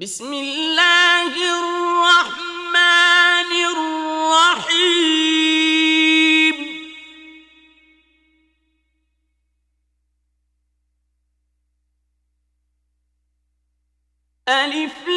بسم الله الرحمن الرحيم. ألف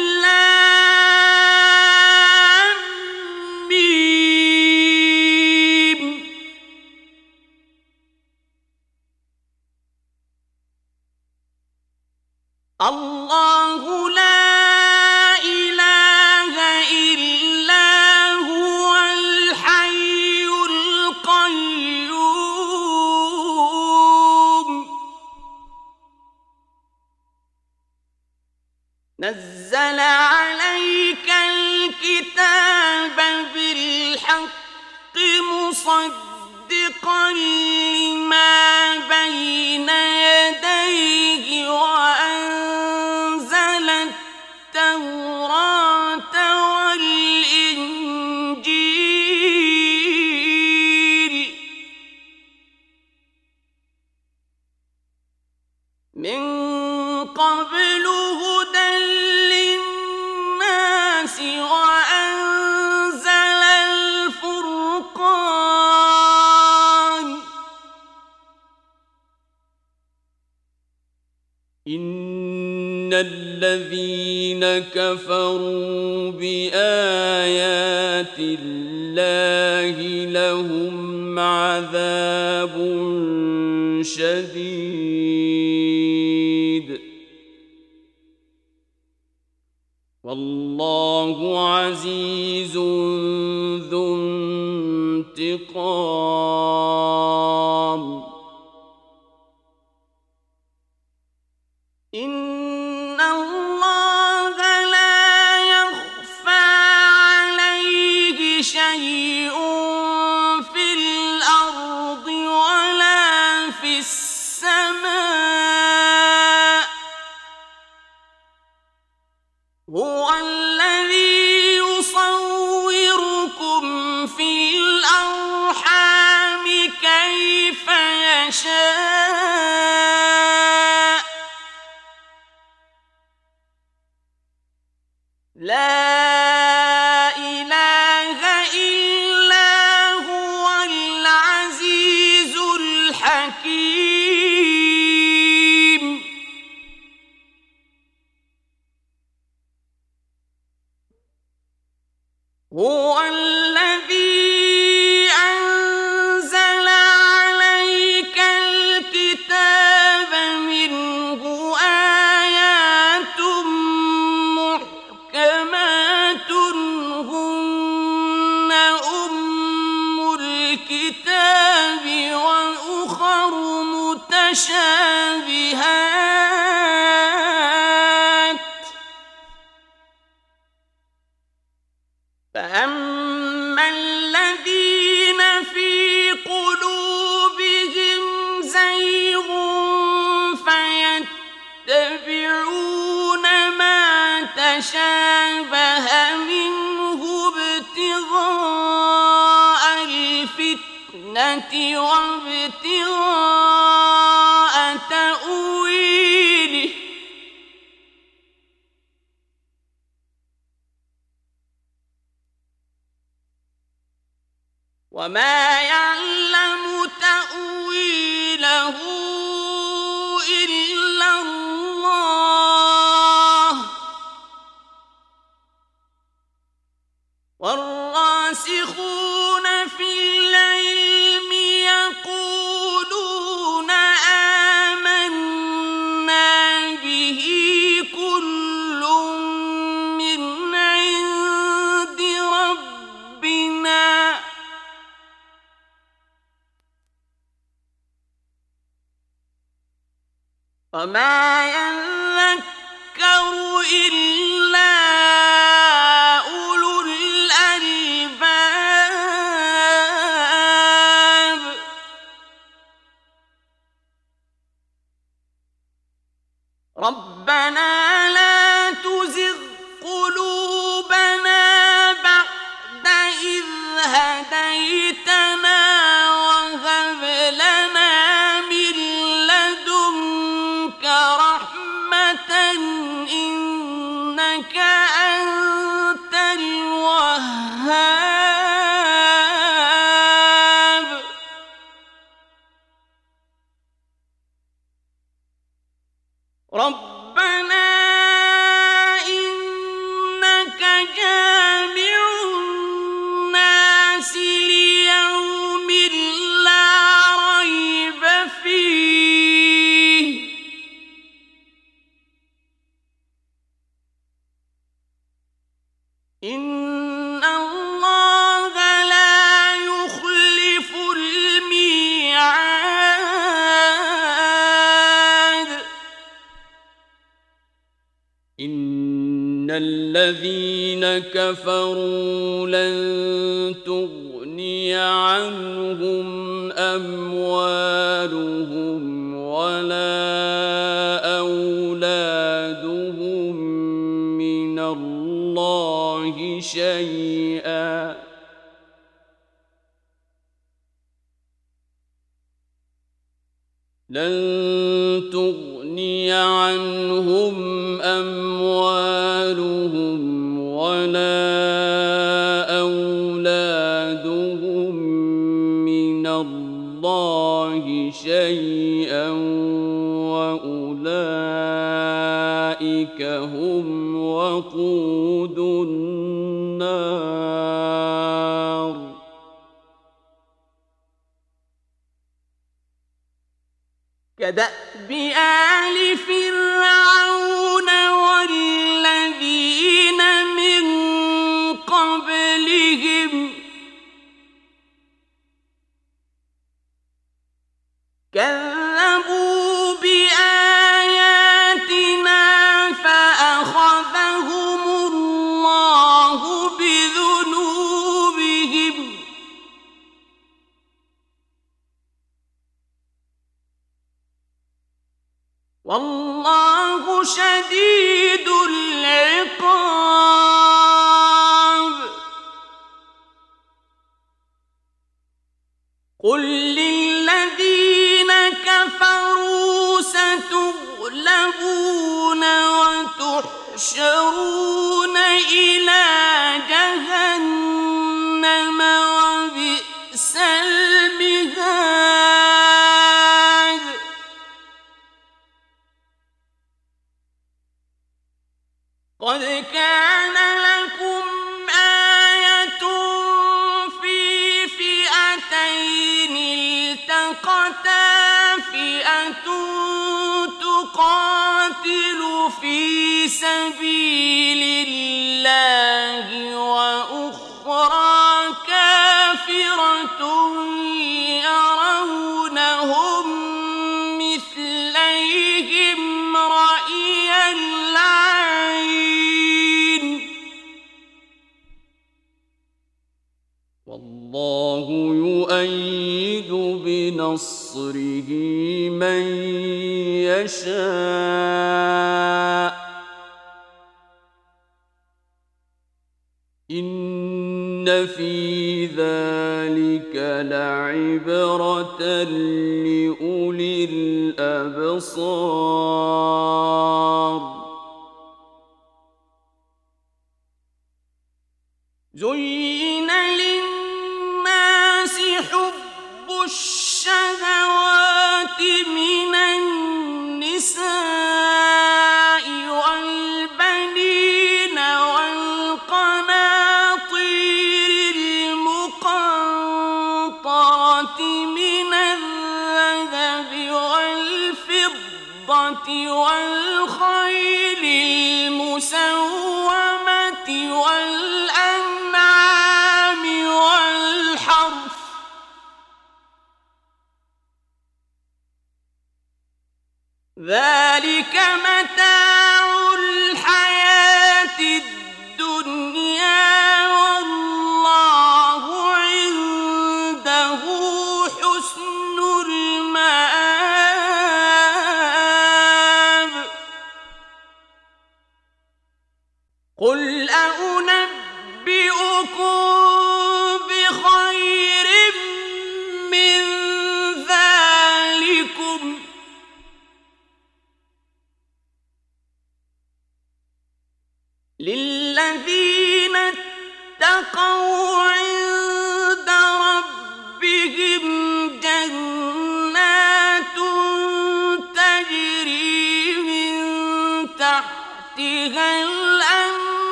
قل أنبئكم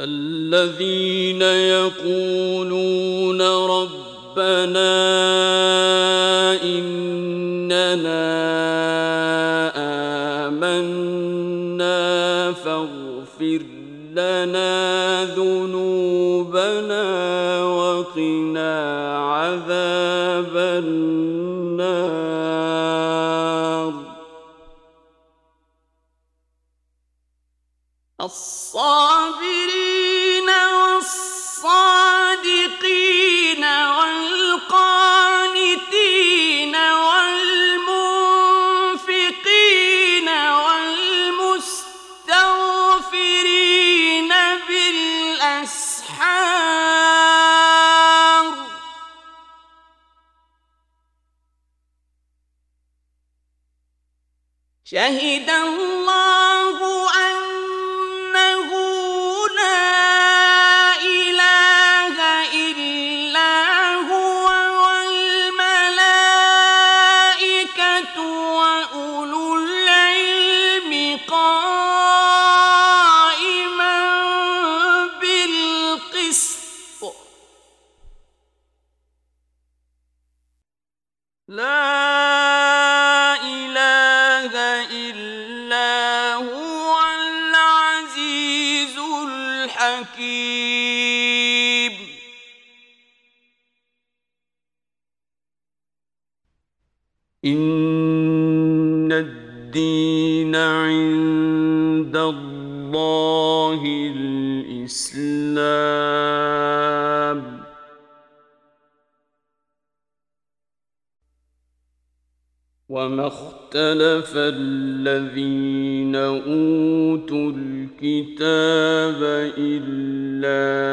الذين يقولون ربنا إننا آمنا فاغفر لنا ذنوبنا وقنا عذاب النار. الصالح شهد الله اختلف الذين أوتوا الكتاب إلا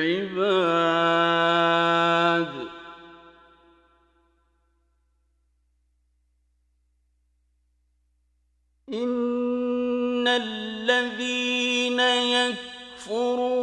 العباد. إن الذين يكفرون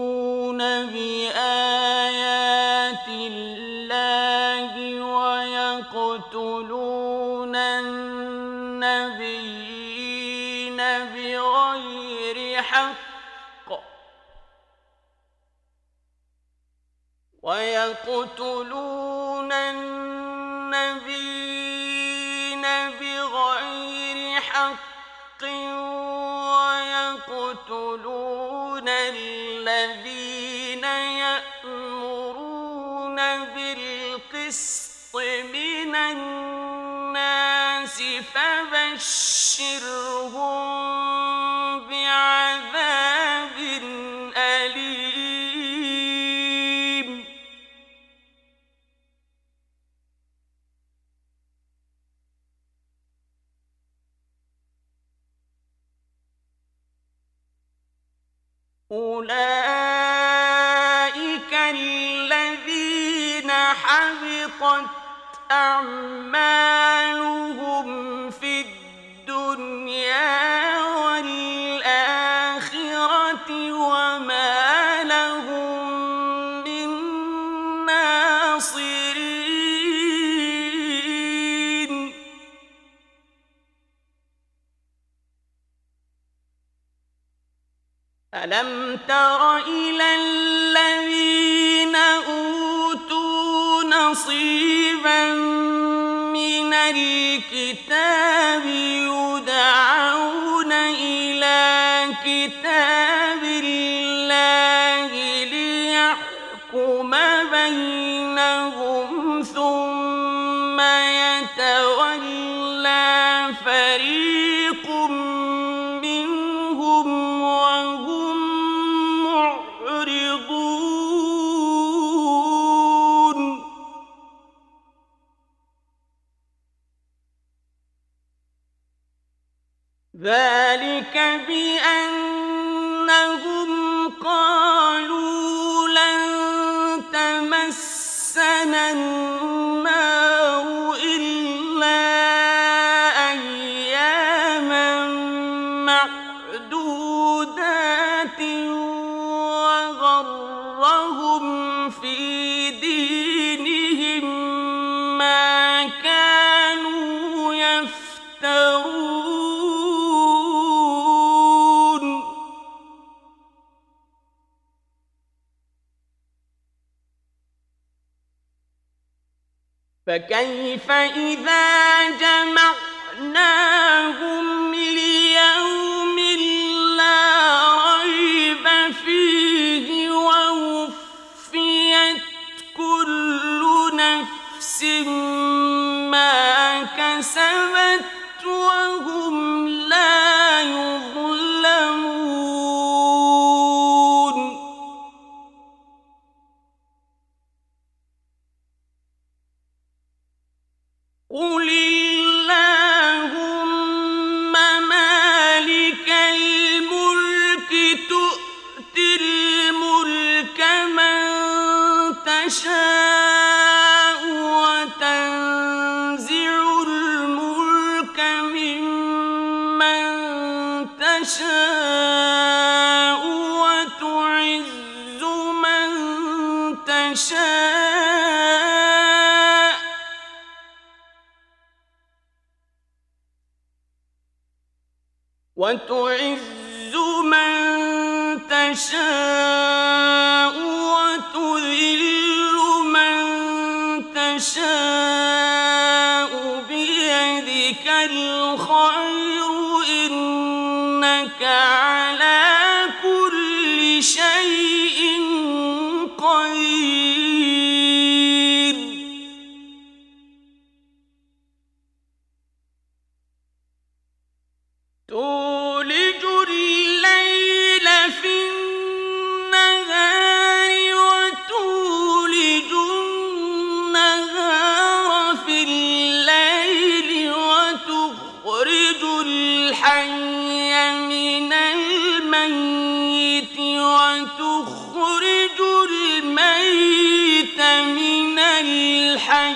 ويقتلون النبيين بغير حق ويقتلون الذين يأمرون بالقسط من الناس فبشرهم أولئك الذين حبطت أعمالهم في الدنيا تر إلى الذين أوتوا نصيبا من الكتاب يدعون إلى كتاب الله ليحكم بينهم ثم يتولى فريق ذلك فكيف إذا جمعناهم الحي وتخرج الميت من الحي.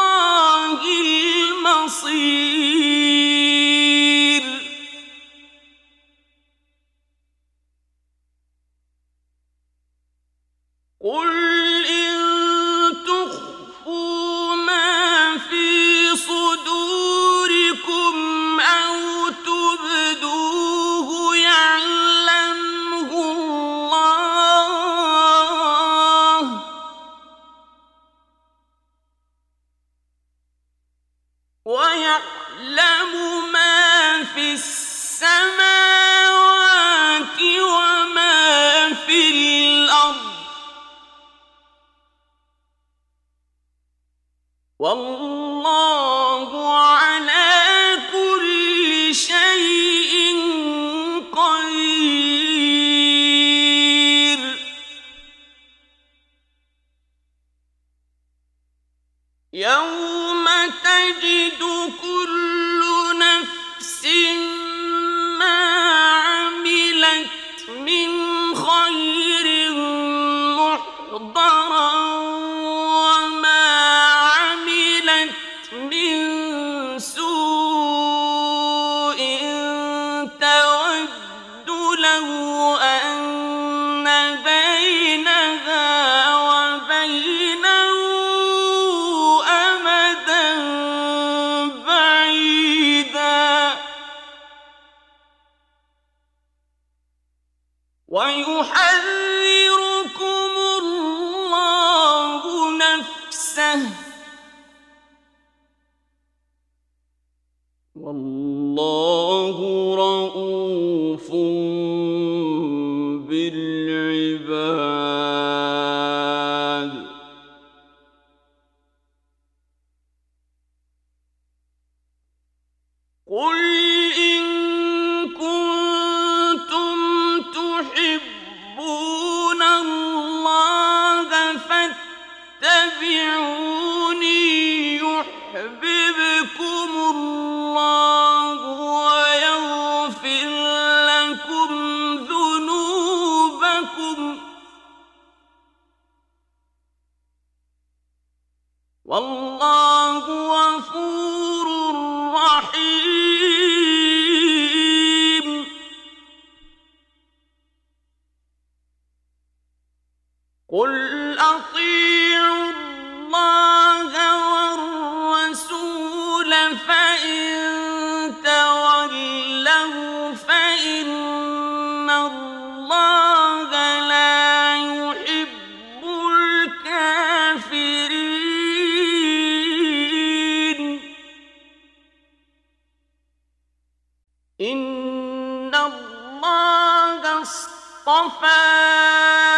防范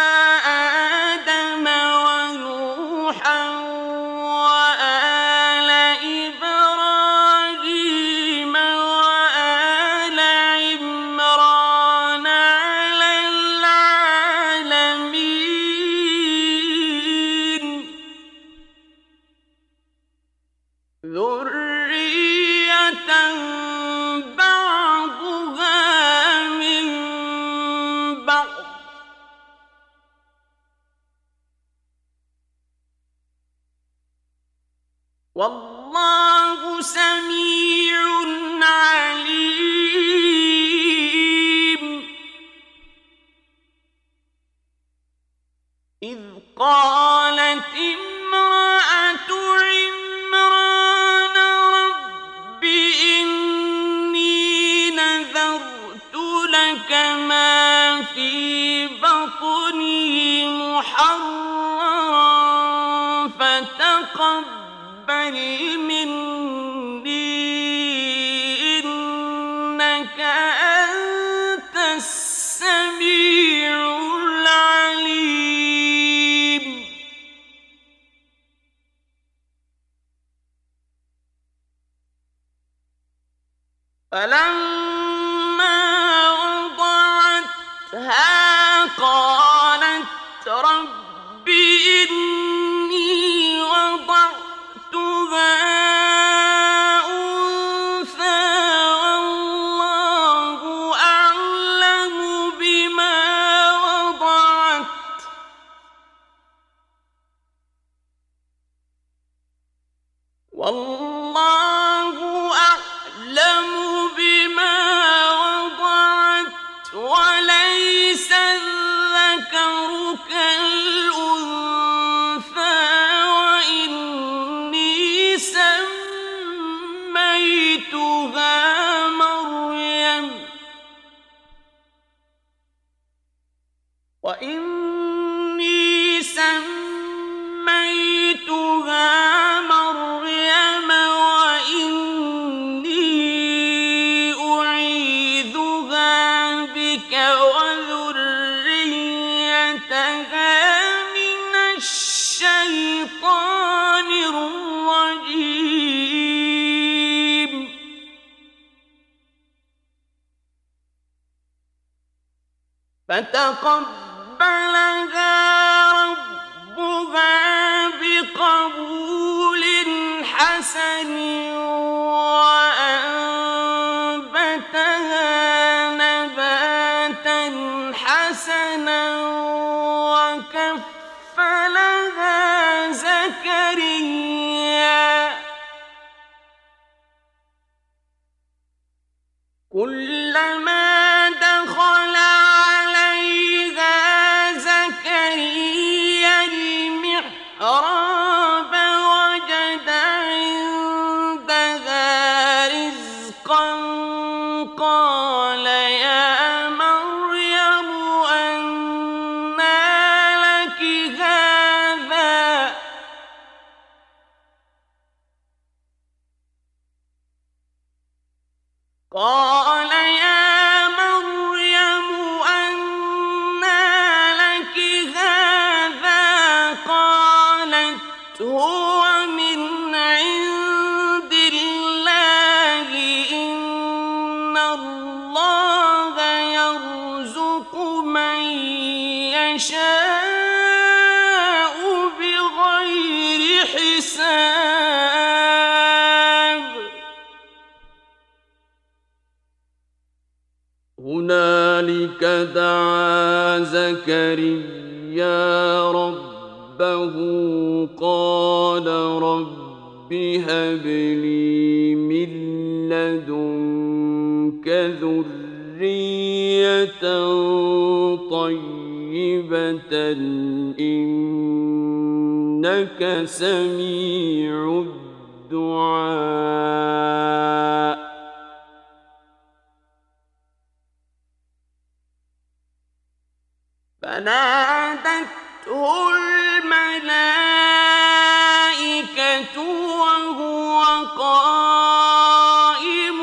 قائم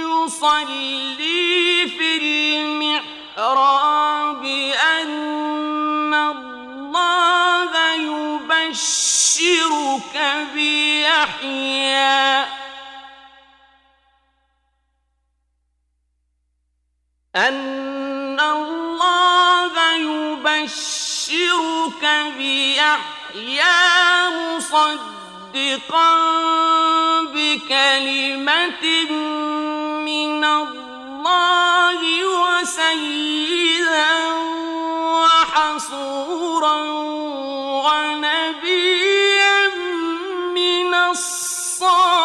يصلي في المحراب أن الله يبشرك بيحيى. أن الله يبشرك بيحيى مصدقا مصدقا بكلمة من الله وسيدا وحصورا ونبيا من الصالحين.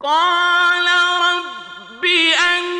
قال رب أن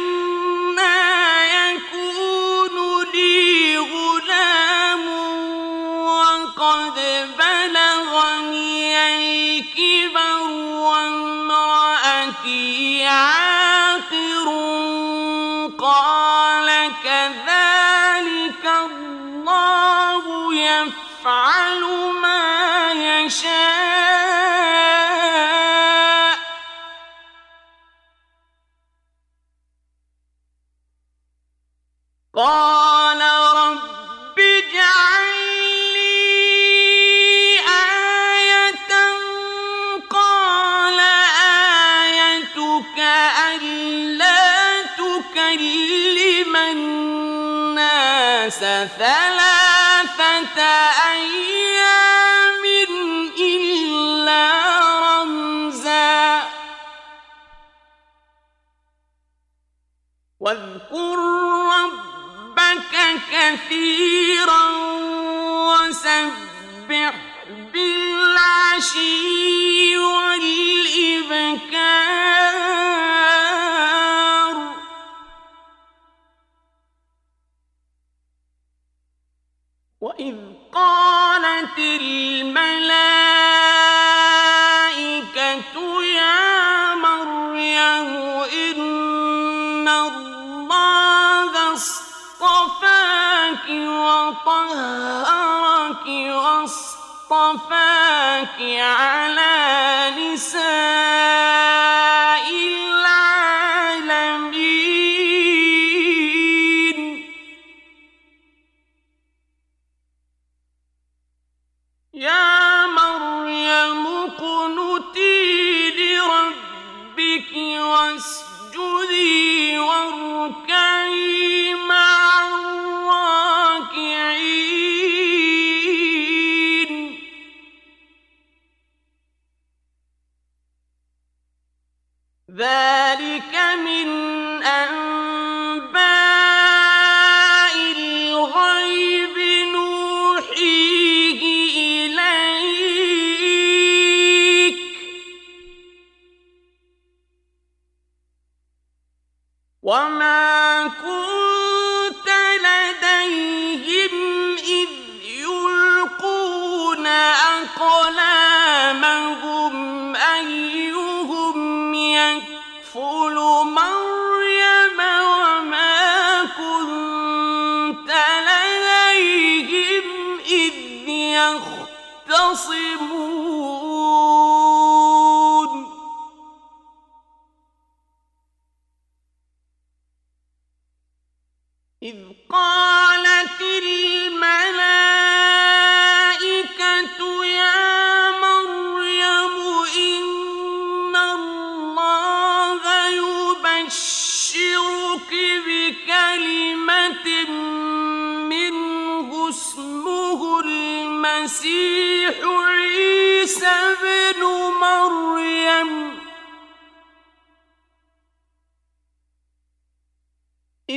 كثيرا وسبح بالعشي والإبكار. وإذ قالت الملائكة اصطفاك عَلَىٰ نسائك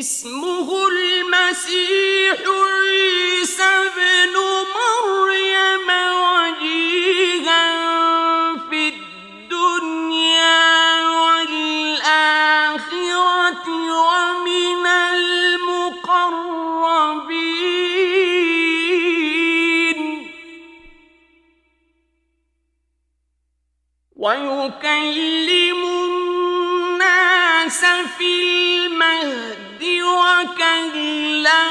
اسمه المسيح عيسى ابن مريم وجيها في الدنيا والآخرة ومن المقربين. ويكلم الناس في المهد. وكلا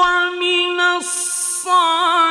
ومن الصالحين.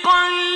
ومصدقا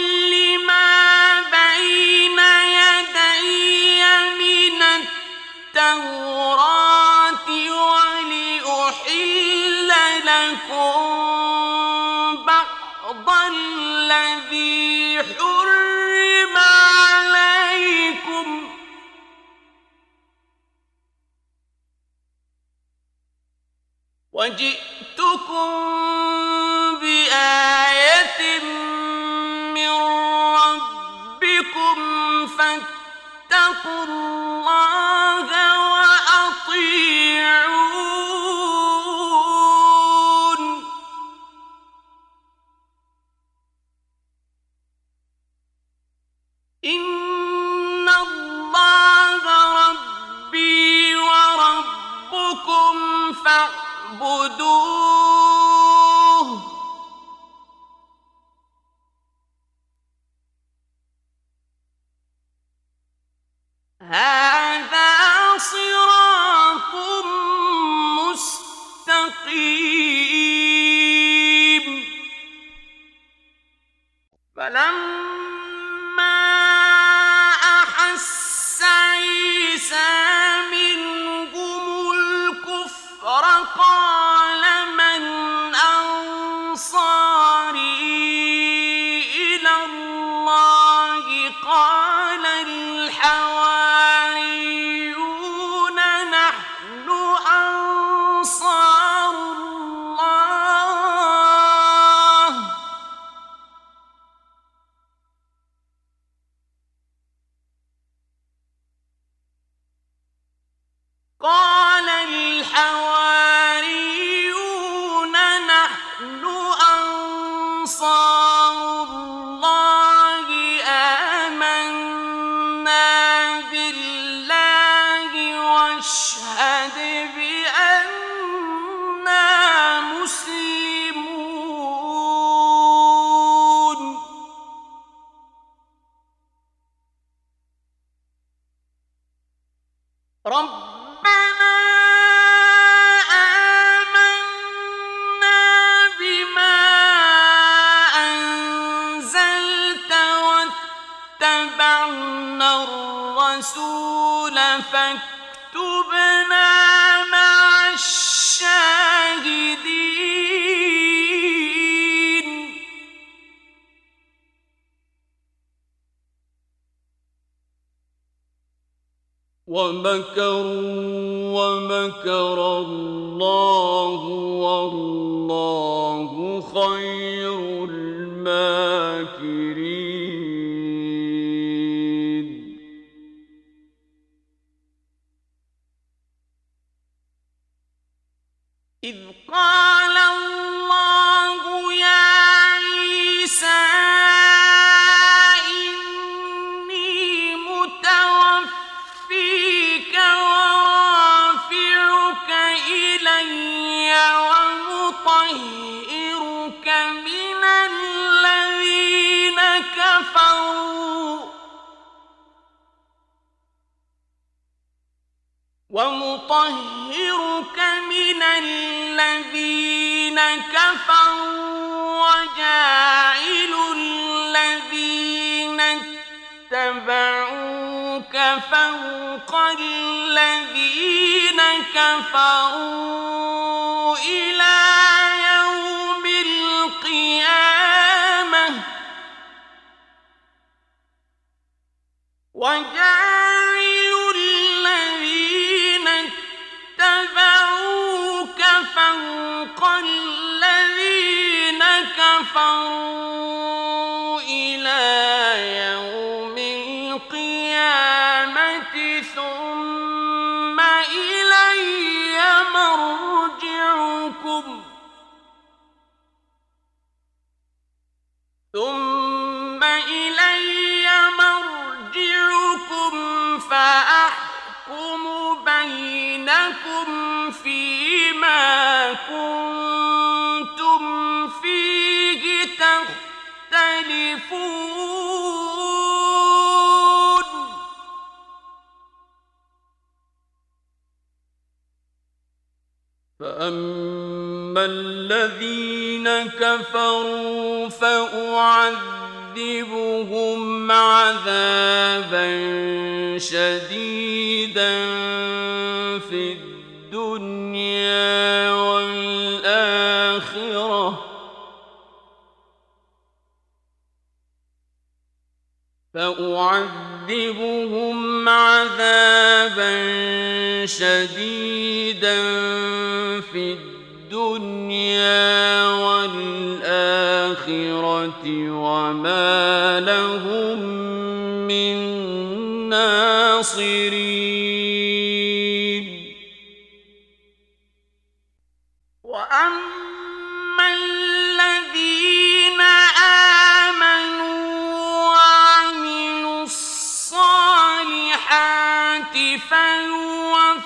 الصالحات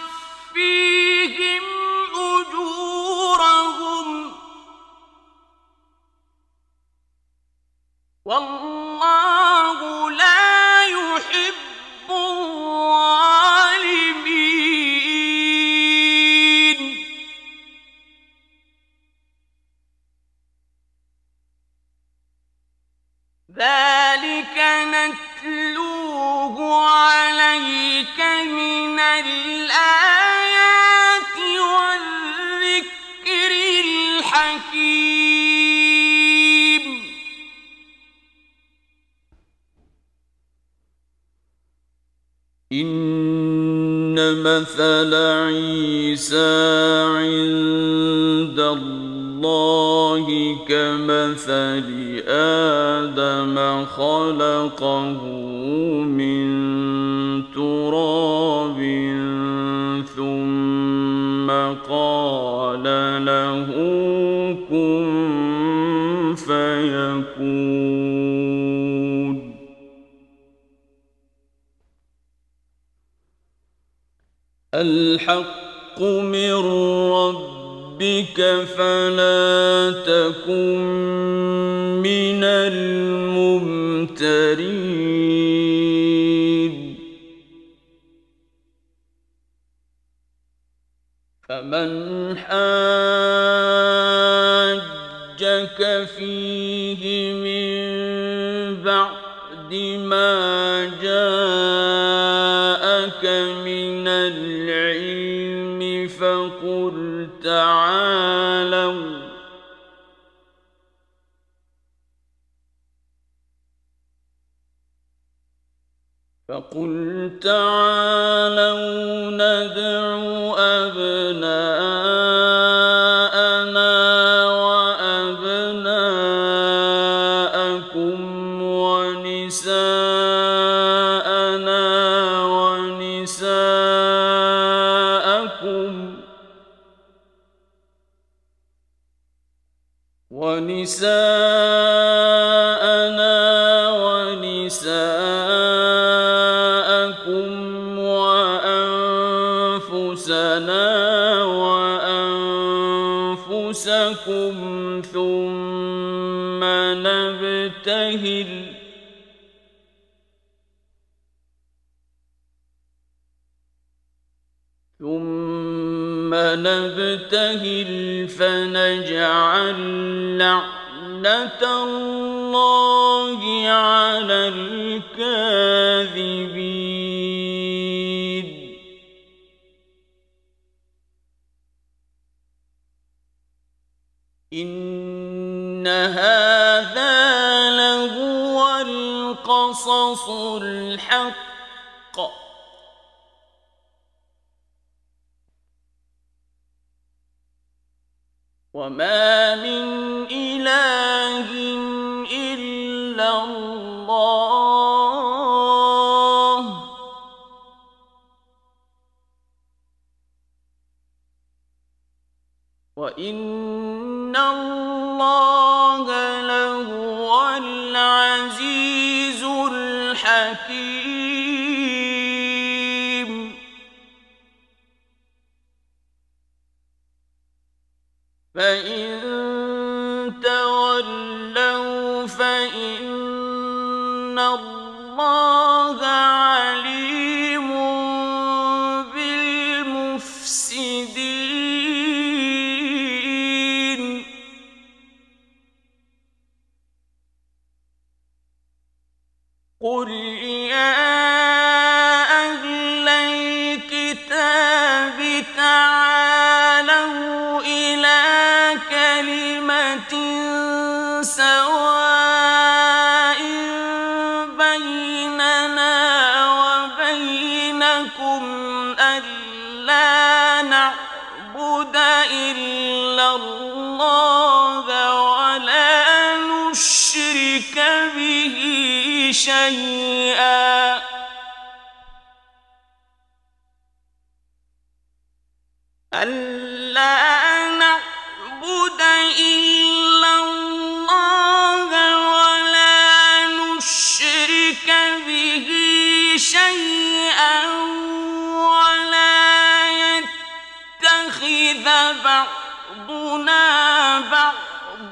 الحق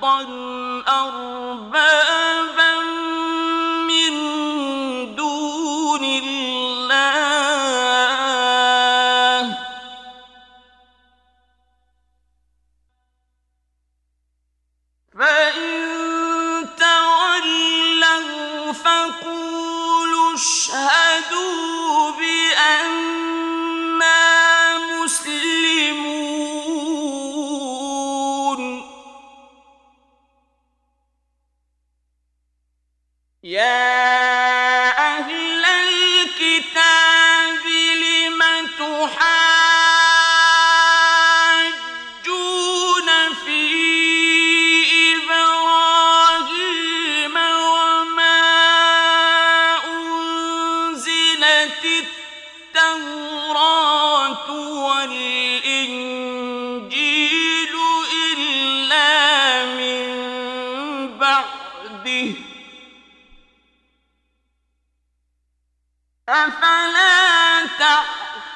بعضا أربابا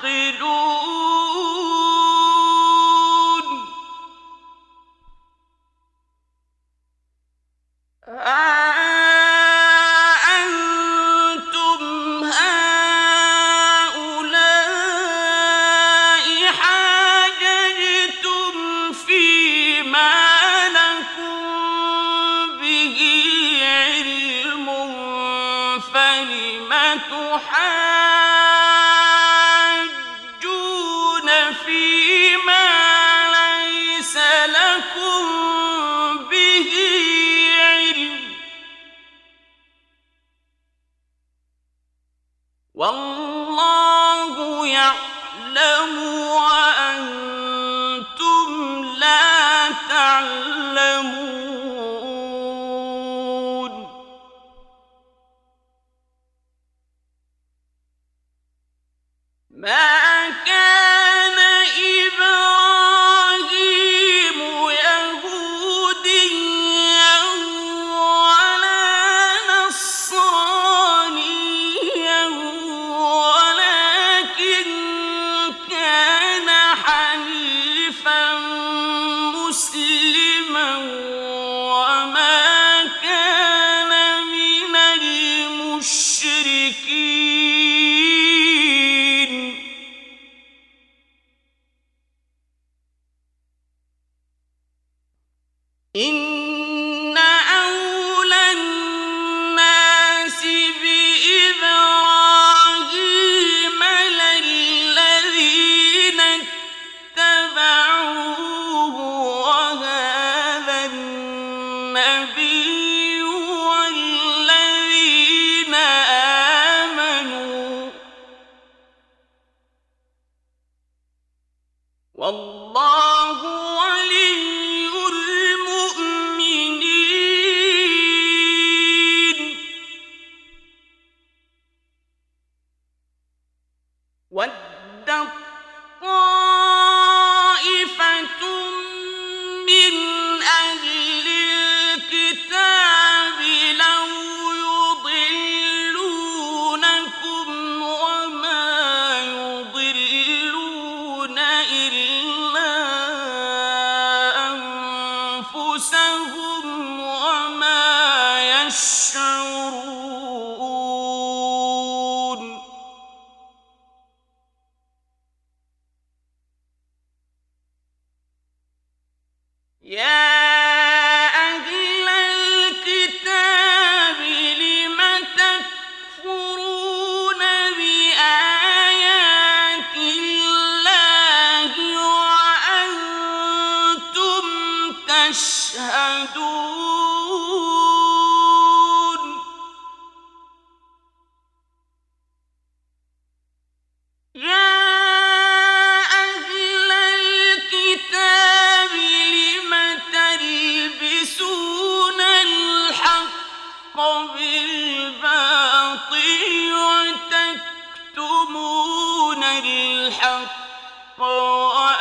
تعقلون الحق وأن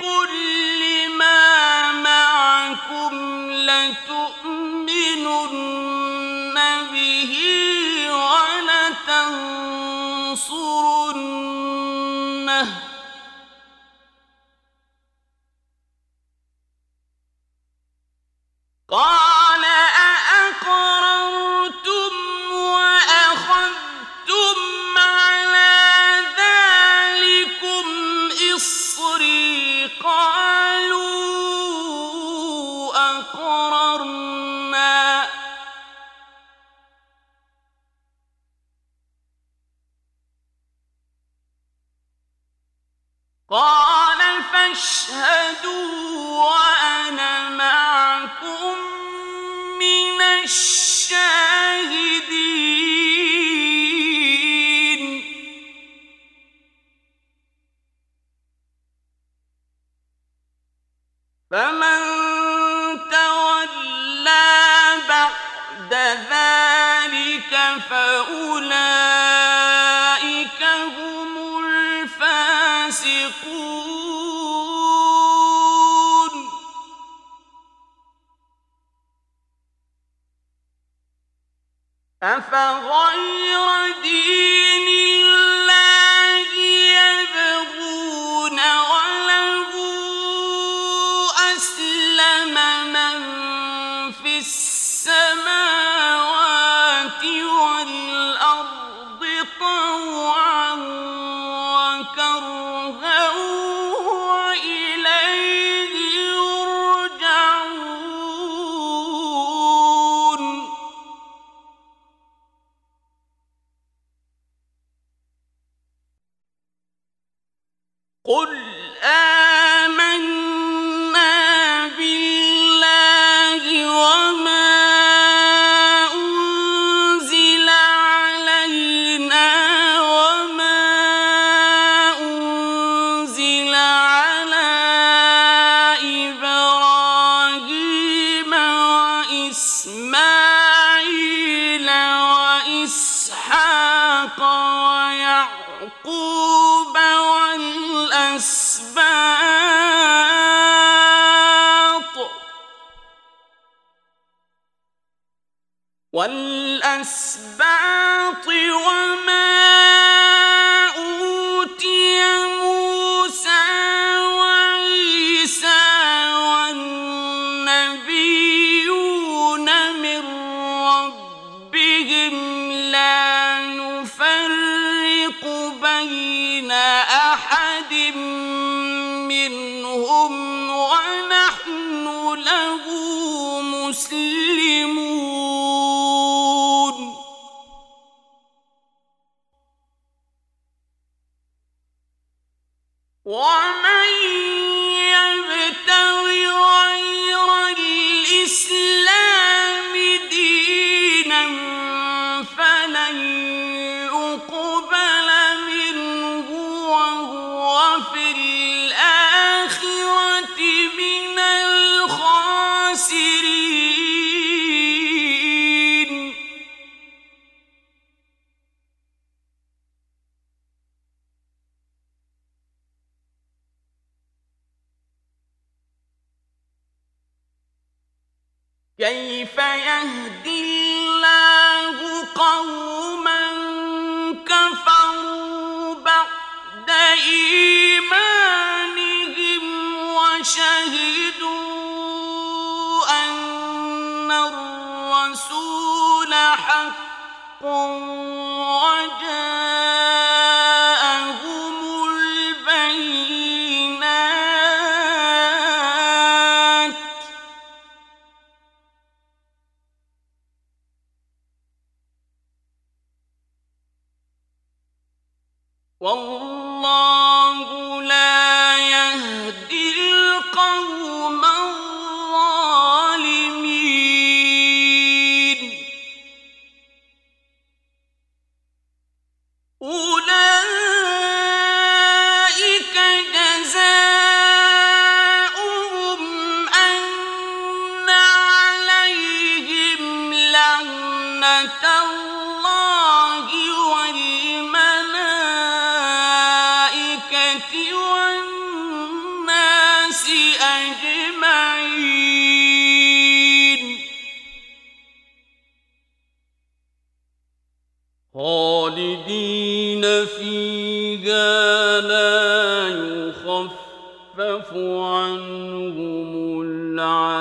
پوری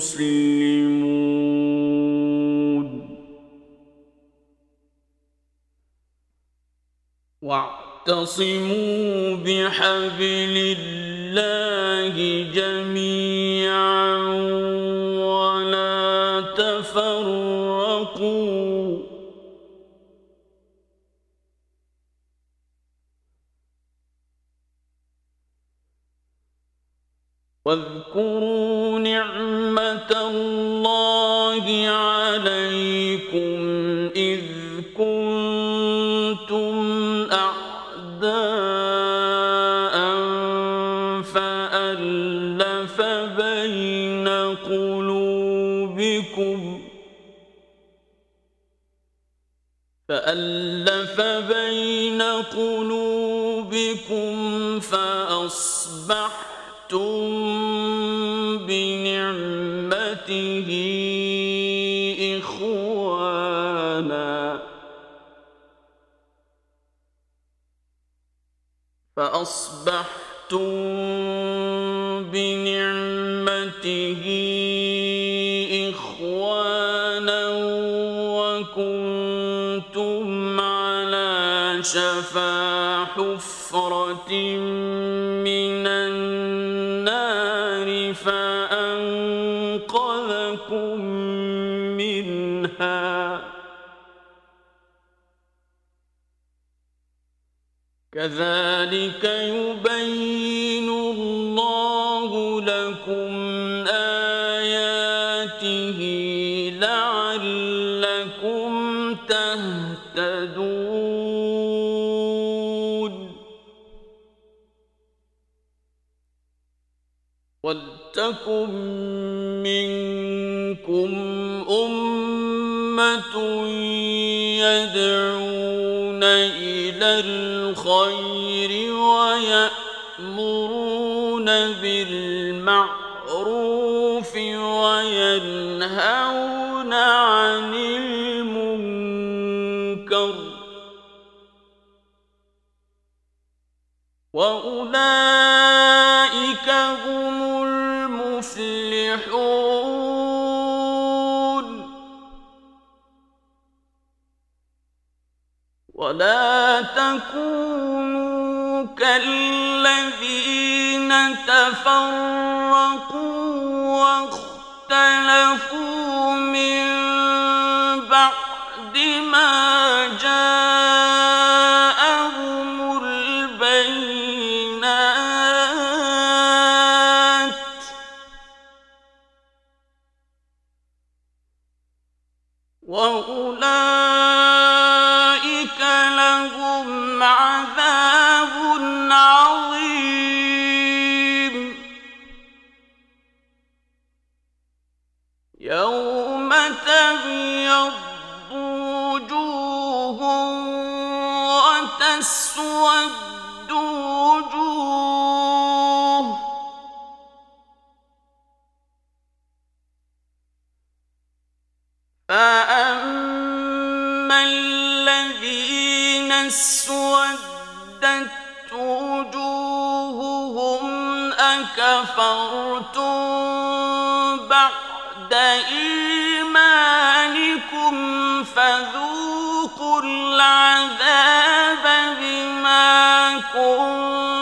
مسلمون واعتصموا بحبل الله جميعا تفرقوا. واذكروا فأصبحتم بنعمته إخوانا وكنتم شفا حفرة كذلك يبين الله لكم آياته لعلكم تهتدون. ولتكن منكم أمة بالمعروف وينهون عن المنكر وأولئك هم المفلحون ولا تكونوا كالذين تفرقوا واختلفوا من بعد ما أكفرتم بعد إيمانكم فذوقوا العذاب بما كنتم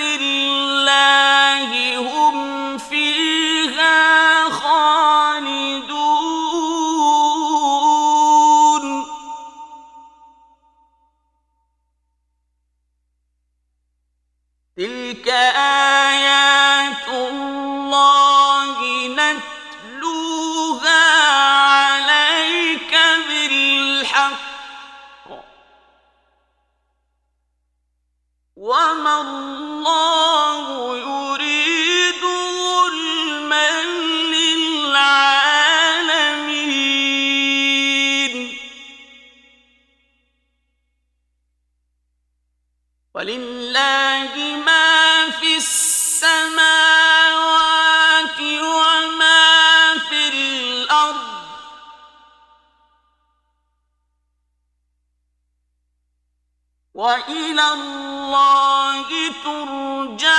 الذين الله ترجع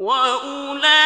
وأولئك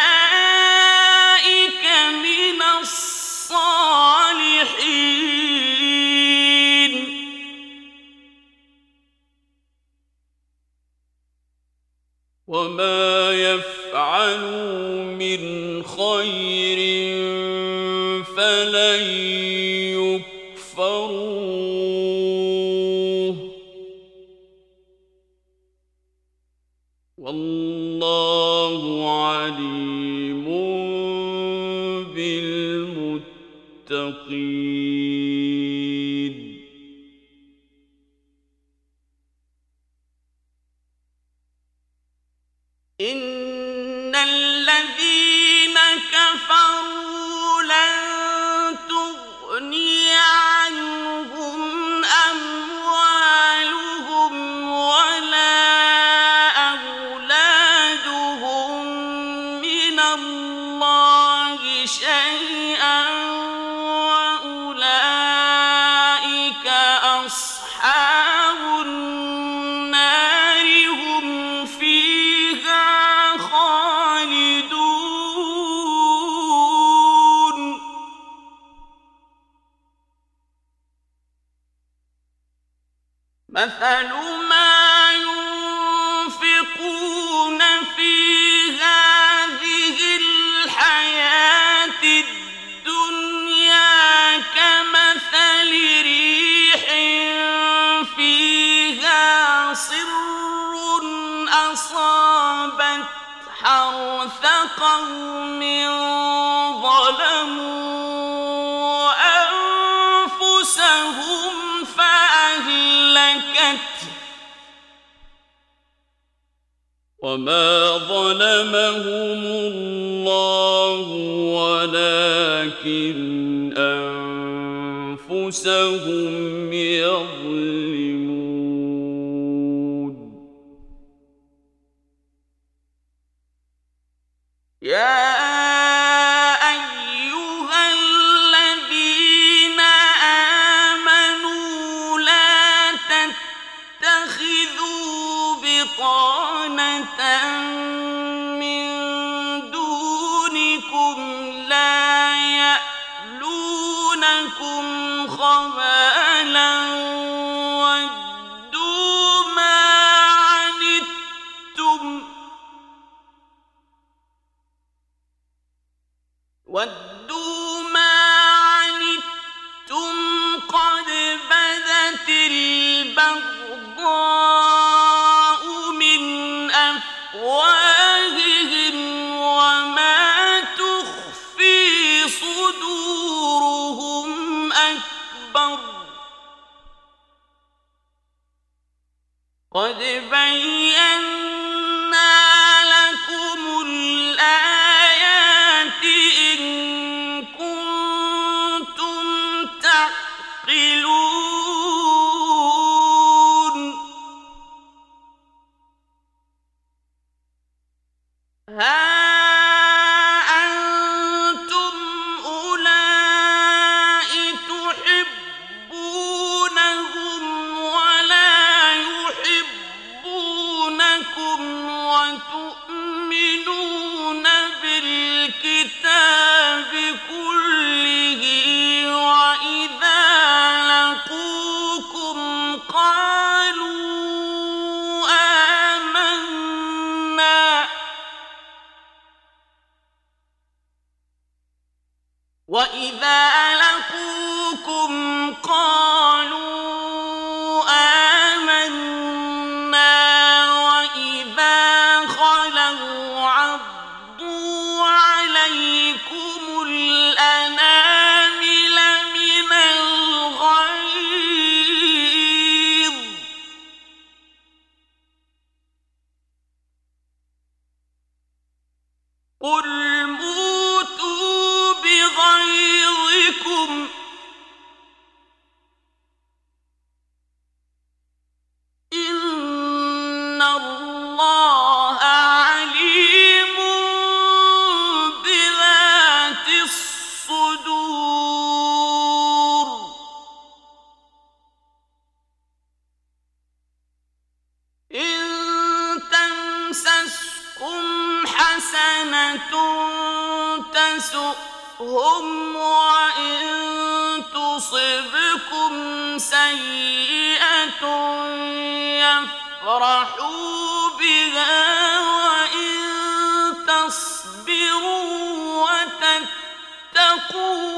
تسؤهم وإن تصبكم سيئة يفرحوا بها وإن تصبروا وتتقوا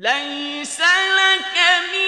ليس لك من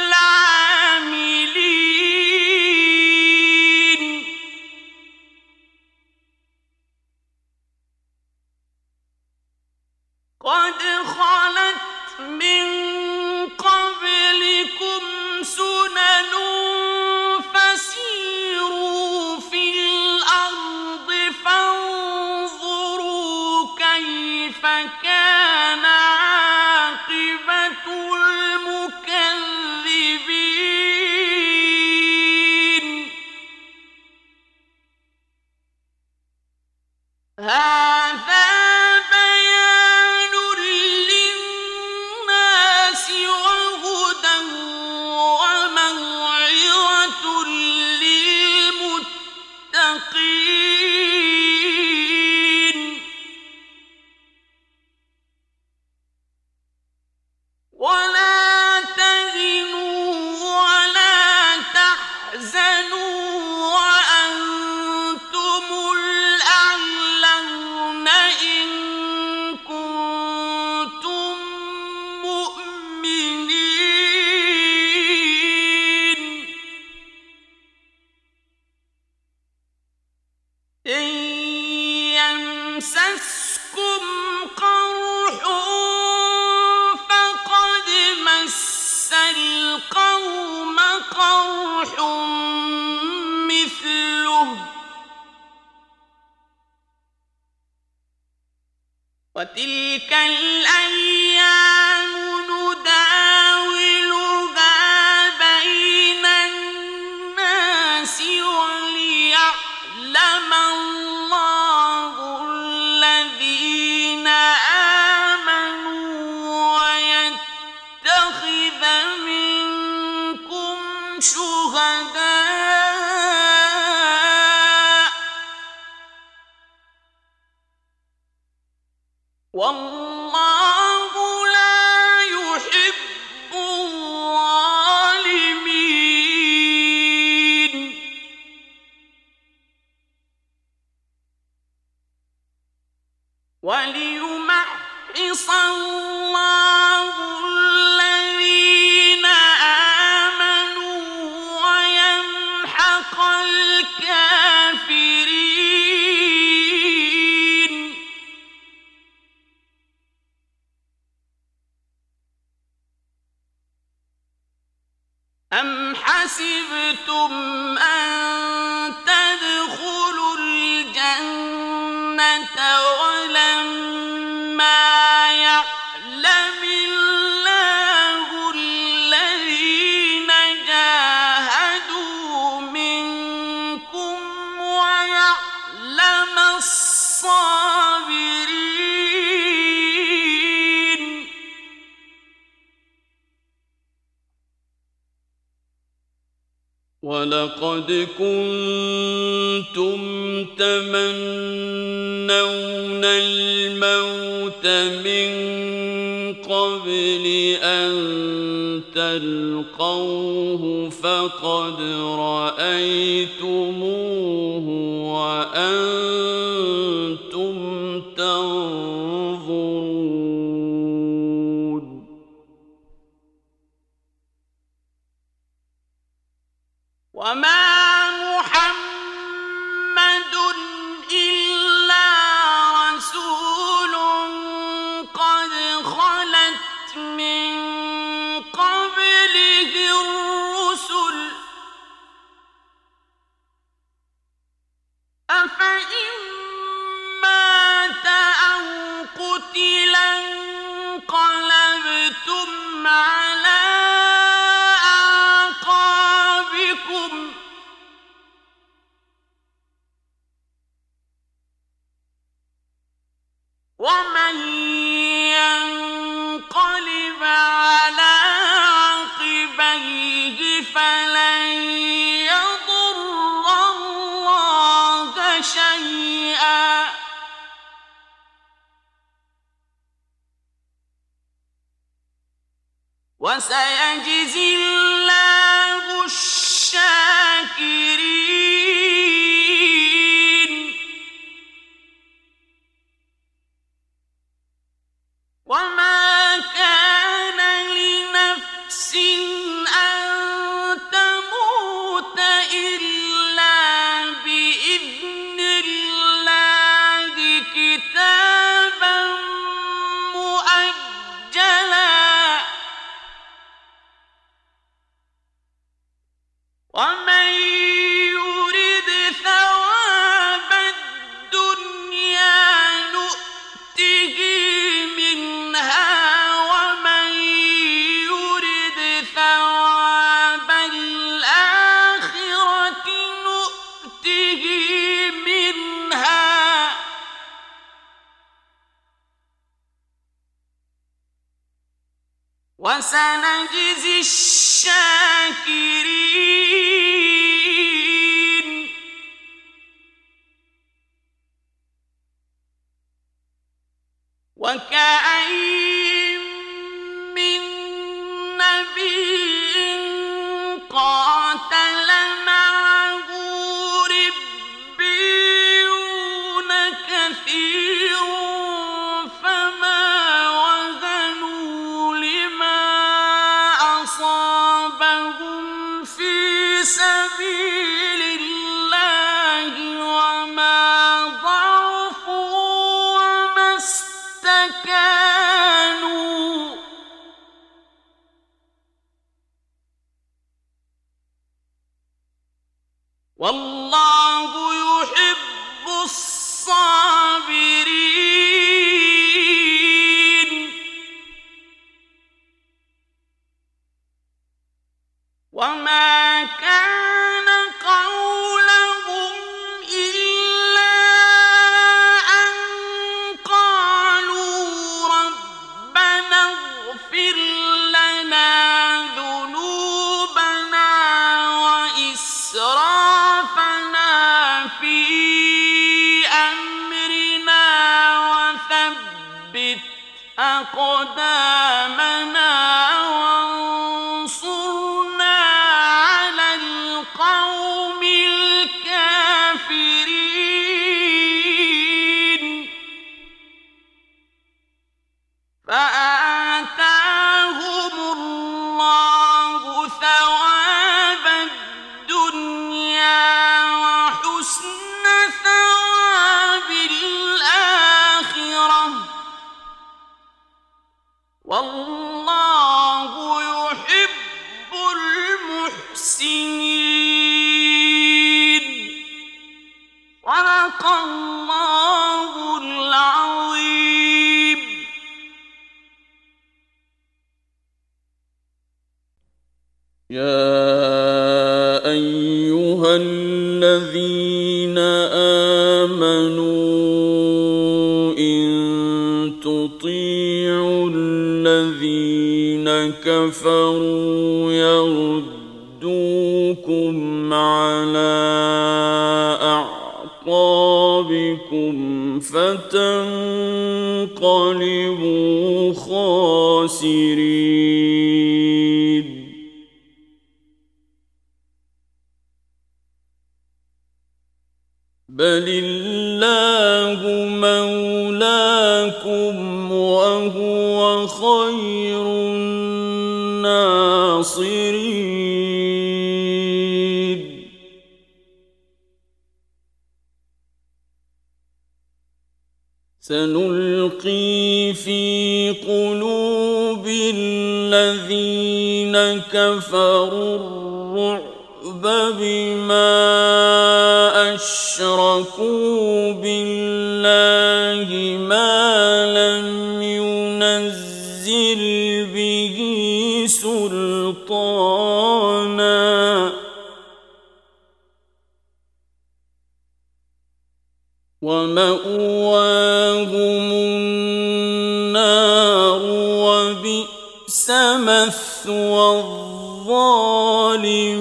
وسيجزي الله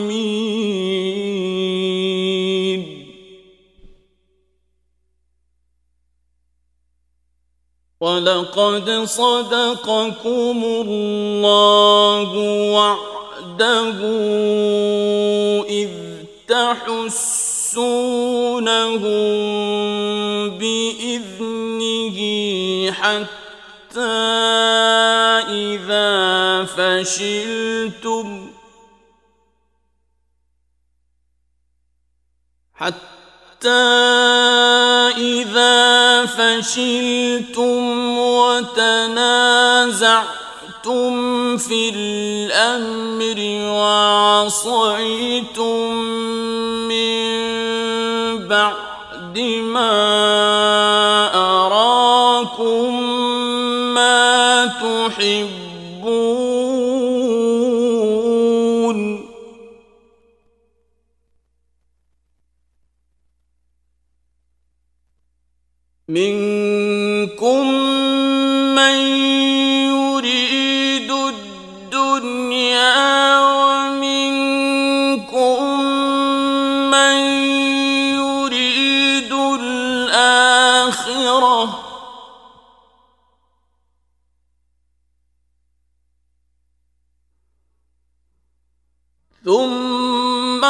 الظالمين. ولقد صدقكم الله وعده إذ تحسونهم بإذنه حتى إذا فشلت حتى إذا فشلتم وتنازعتم في الأمر وعصيتم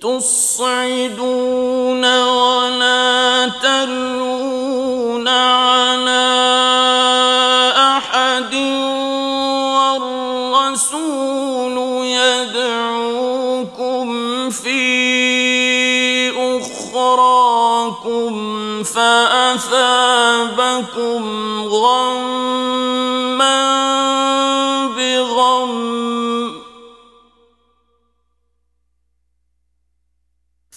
تصعدون ولا تلون على أحد والرسول يدعوكم في أخراكم فأثابكم غما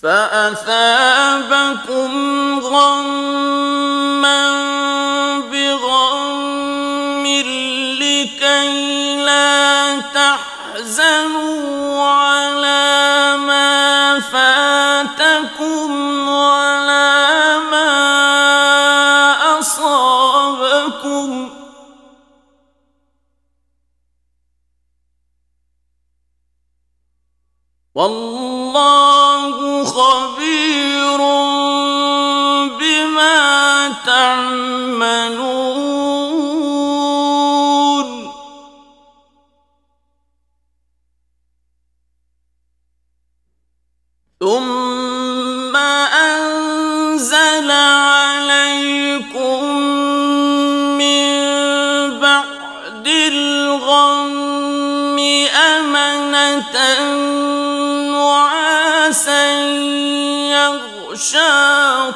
فأثابكم غما بغم لكي لا تحزنوا على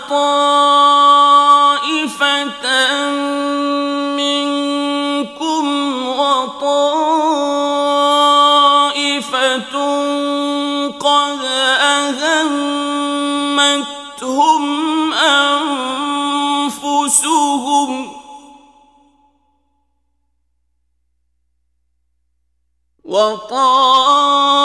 طائفة منكم وطائفة قد أهمتهم أنفسهم وطائفة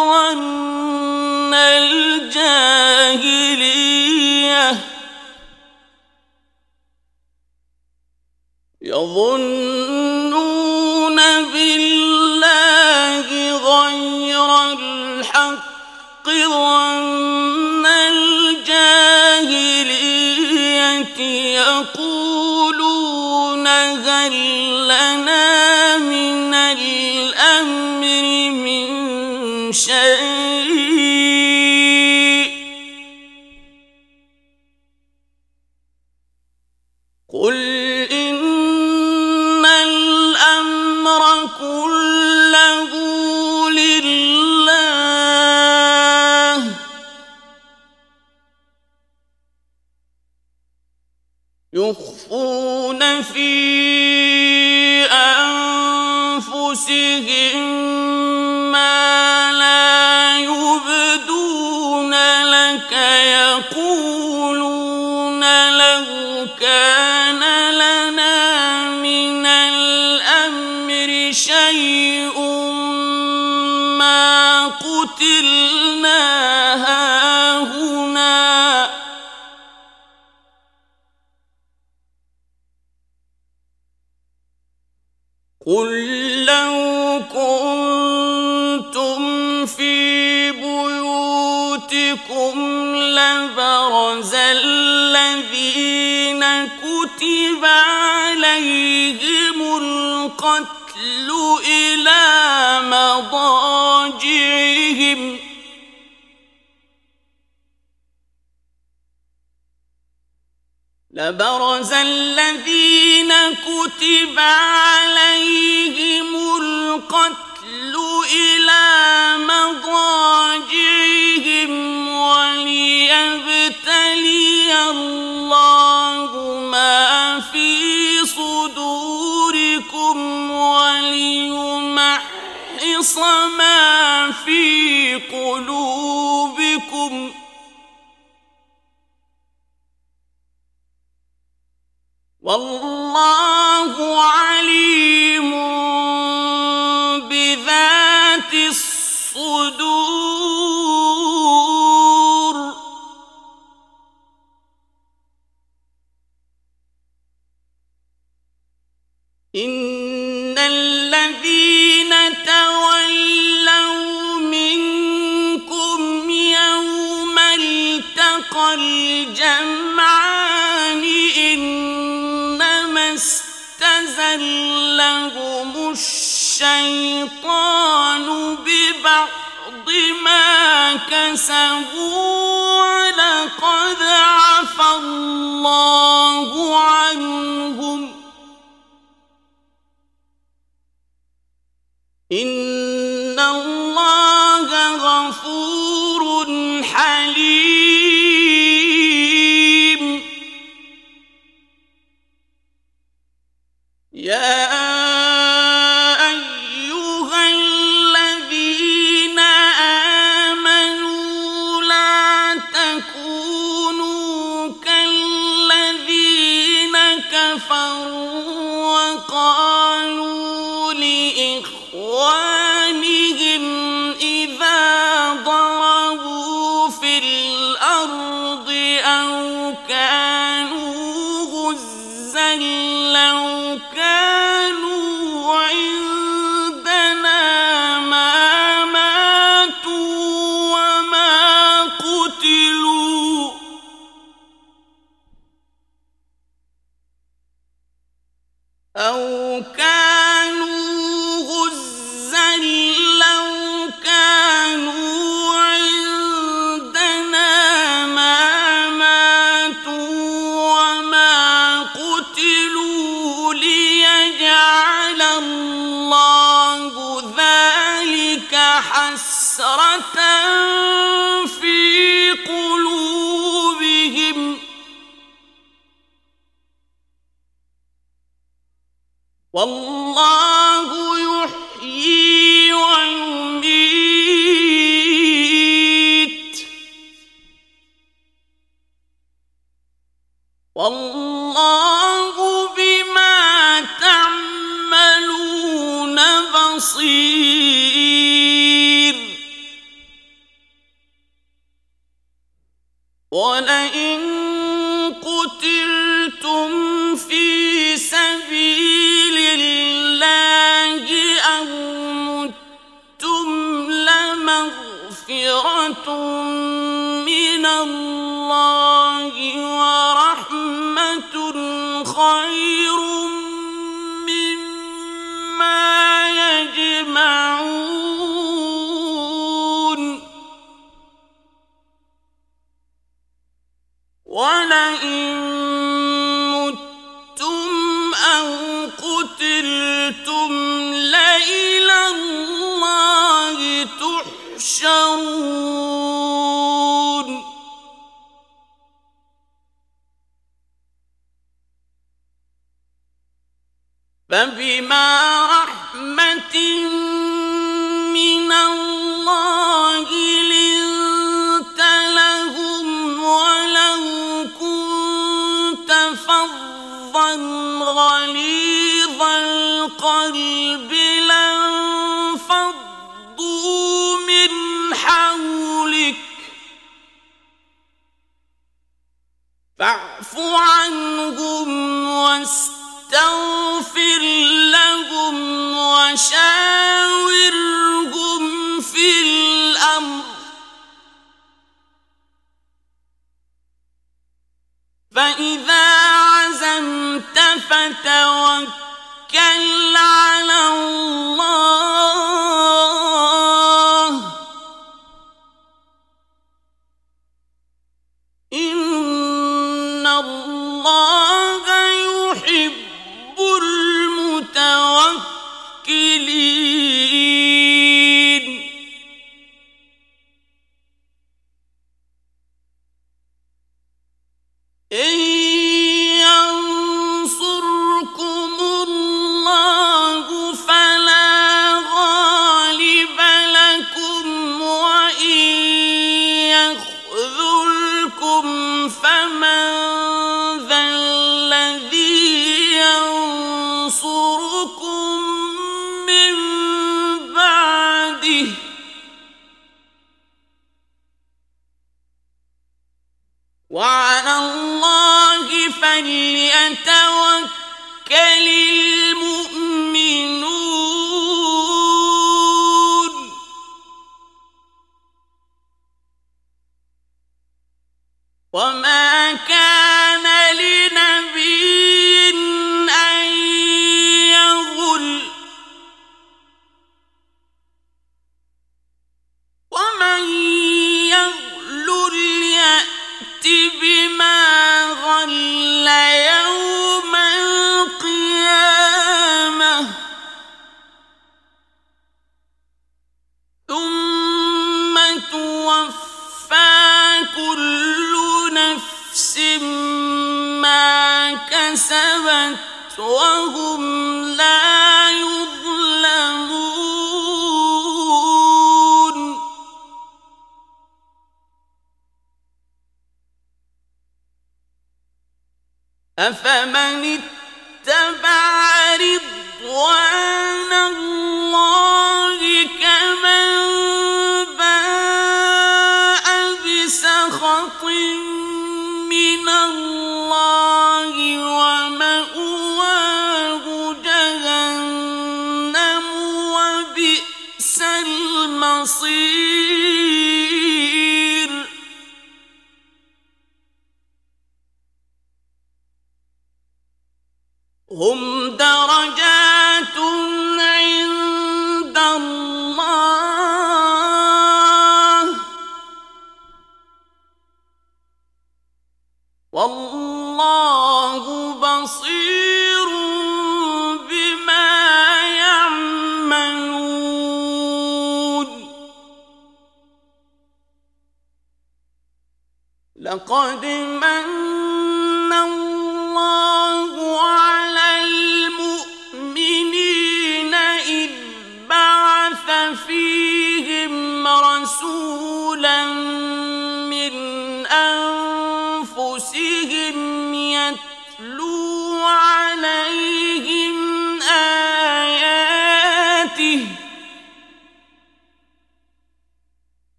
ظن الجاهليه يظنون بالله غير الحق ظن الجاهلية يقولون هل لنا شيء لبرز الذين كتب عليهم القتل إلى مضاجعهم وليبتلي الله ما في صدوركم وليمحص ما في قلوبكم ۖ والله عليم كسبوا لقد عفى الله عنهم. إن والله من الله ورحمة خير عنهم واستغفر لهم وشاورهم في الأمر. فإذا عزمت فتوكل على الله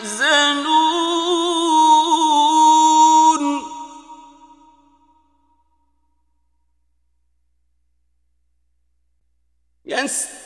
يريد الله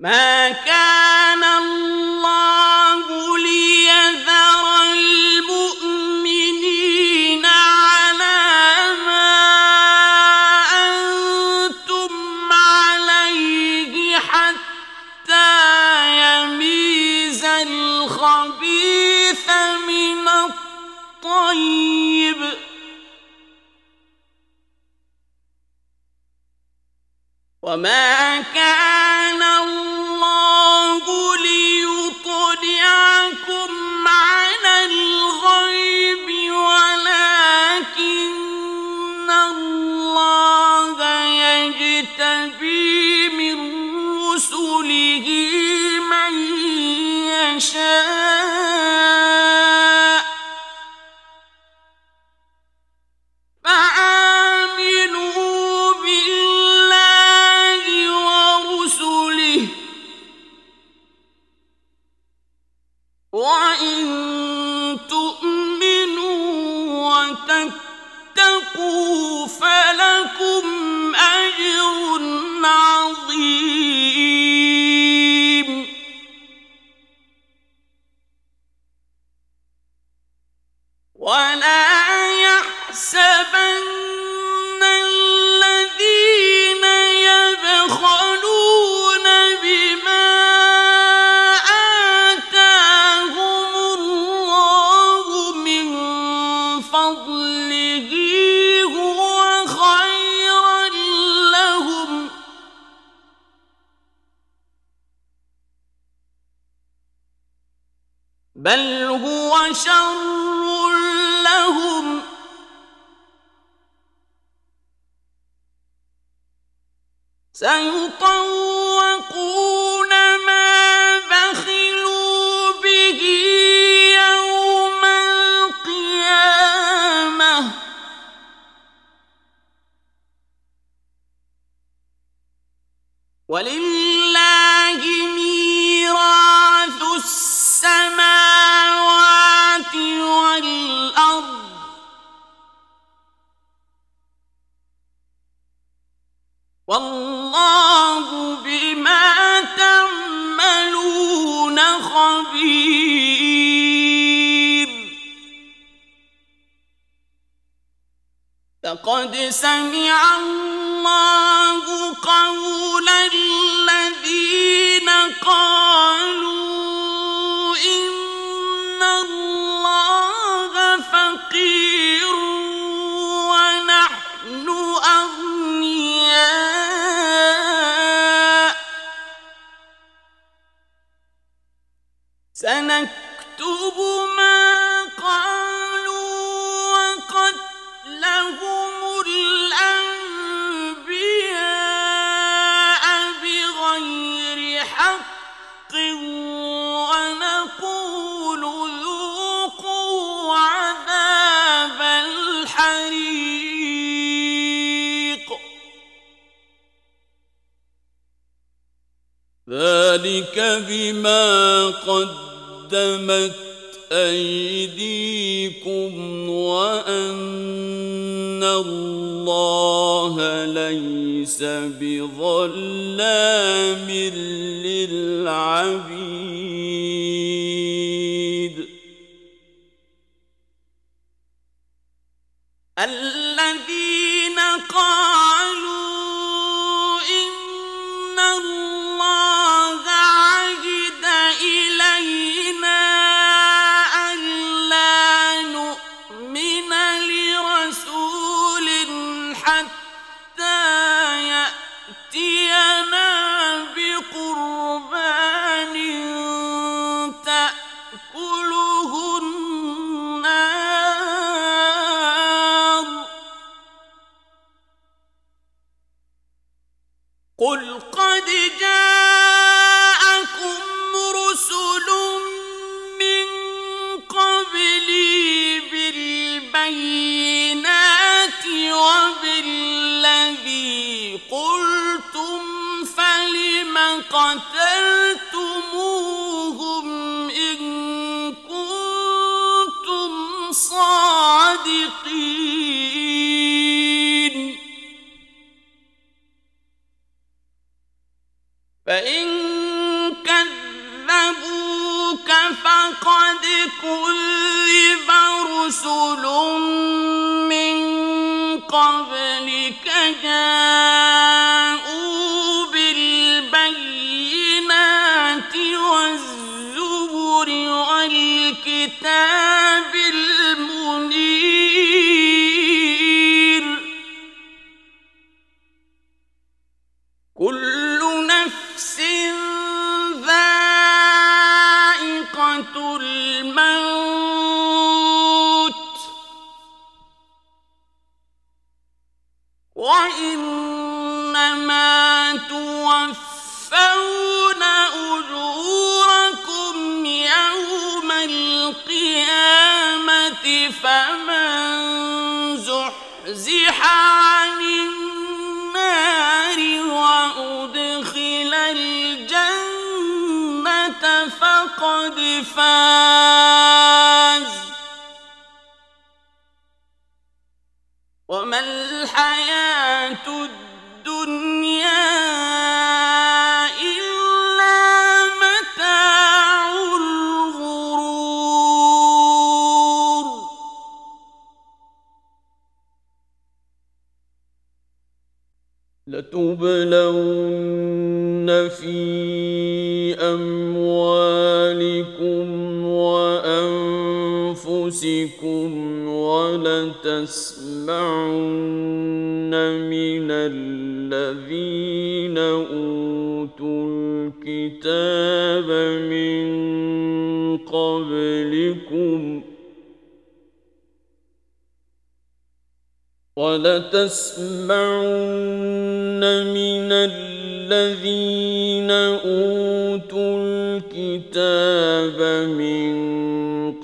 ما قتلتموهم إن كنتم صادقين. فإن كذبوك فقد كذب رسل من قبلك جاءوا فاز. وما الحياة الدنيا لتبلون في وأنفسكم ولتسمعن من الذين أوتوا الكتاب من قبلكم ولتسمعن من الذين أوتوا الكتاب من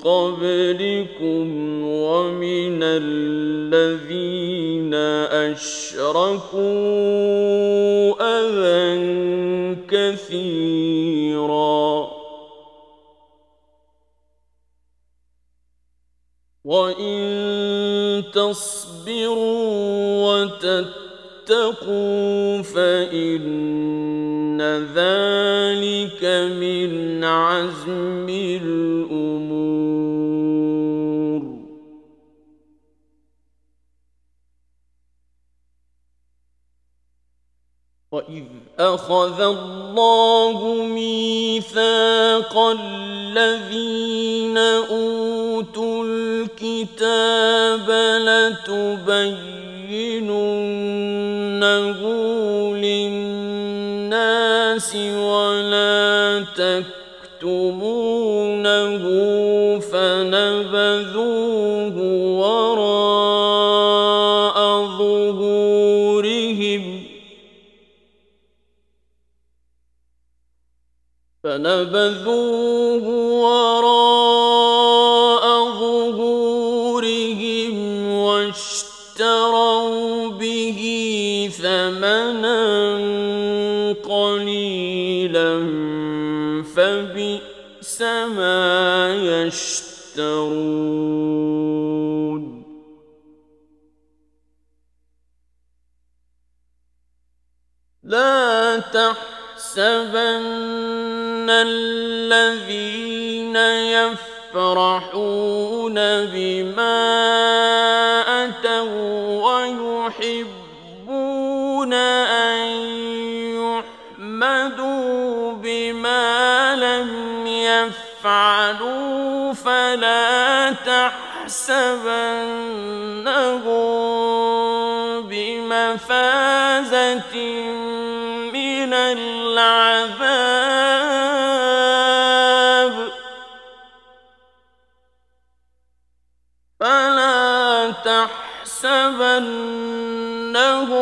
قبلكم ومن الذين أشركوا اذى كثيرا. وإن تصبروا وتتقوا فإن ذلك من عزم الأمور واذ أخذ الله ميثاق الذين أوتوا الكتاب لتبيننه للناس ولا تكتمونه فبذوه وراء ظهورهم واشتروا به ثمنا قليلا فبئس ما يشترون. لا تحسبن الذين يفرحون بما أتوا ويحبون أن يحمدوا بما لم يفعلوا فلا تحسبنهم بمفازة من العذاب وَنَبَوَّنَّهُم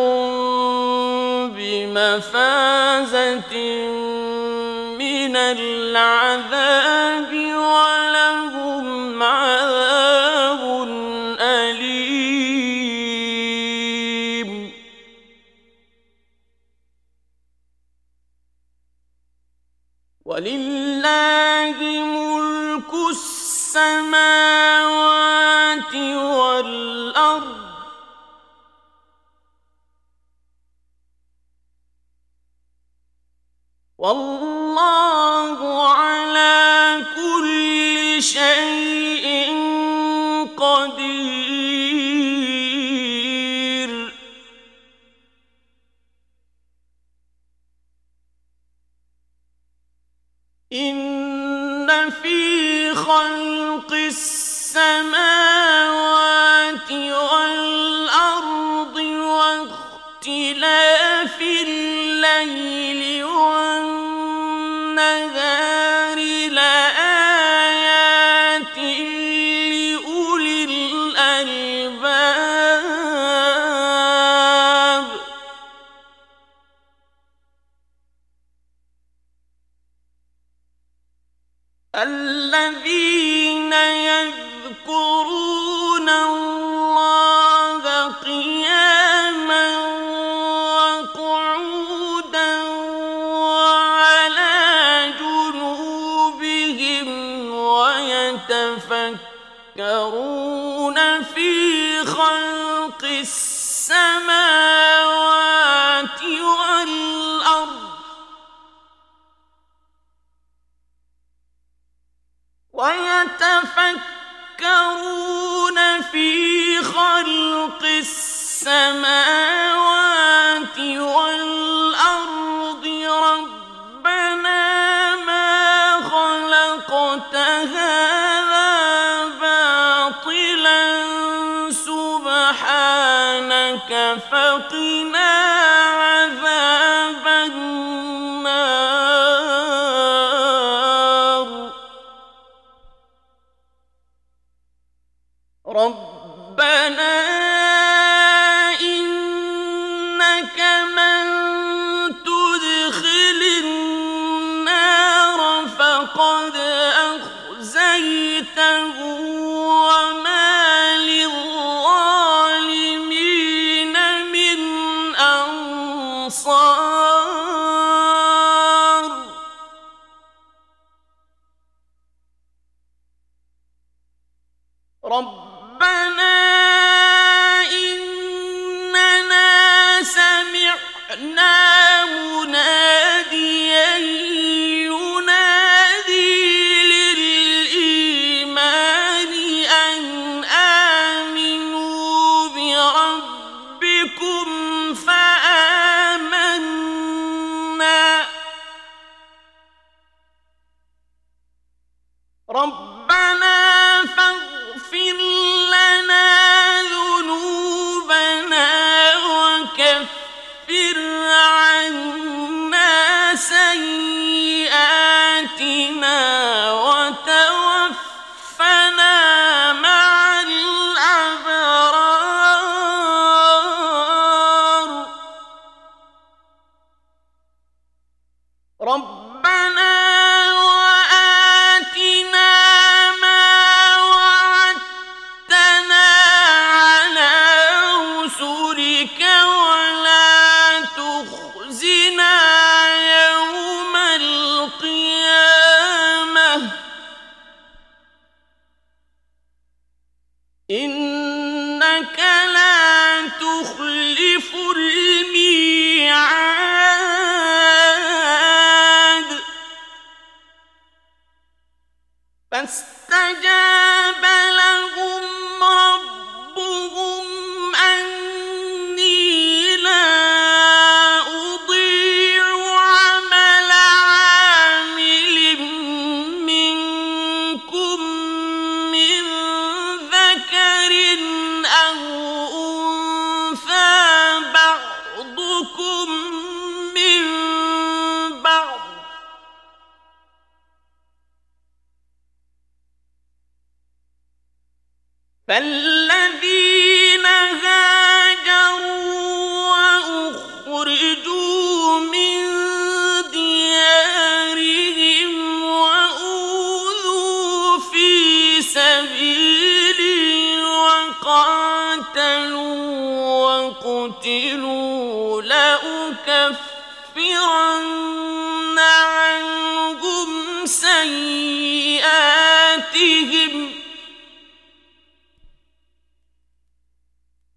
بِمَفَازَةٍ مِّنَ الْعَذَابِ وَلَهُمْ عَذَابٌ أَلِيمٌ ولله